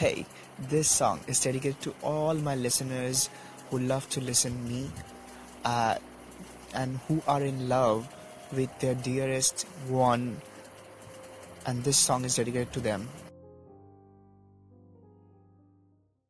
Hey, this song is dedicated to all my listeners who love to listen me uh, and who are in love with their dearest one. And this song is dedicated to them.